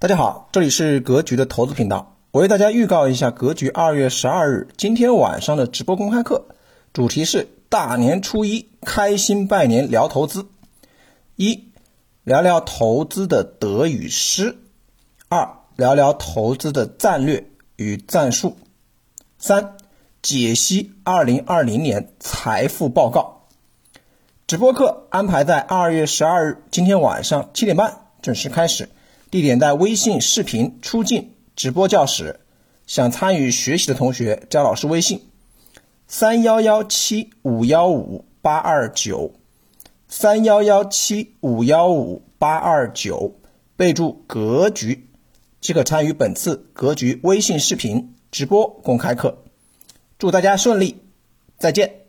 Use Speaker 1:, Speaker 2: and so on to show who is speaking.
Speaker 1: 大家好，这里是格局的投资频道。我为大家预告一下格局二月十二日今天晚上的直播公开课，主题是大年初一开心拜年聊投资。一，聊聊投资的得与失；二，聊聊投资的战略与战术；三，解析二零二零年财富报告。直播课安排在二月十二日今天晚上七点半准时开始。地点在微信视频出镜直播教室，想参与学习的同学加老师微信：三幺幺七五幺五八二九，三幺幺七五幺五八二九，备注“格局”，即可参与本次格局微信视频直播公开课。祝大家顺利，再见。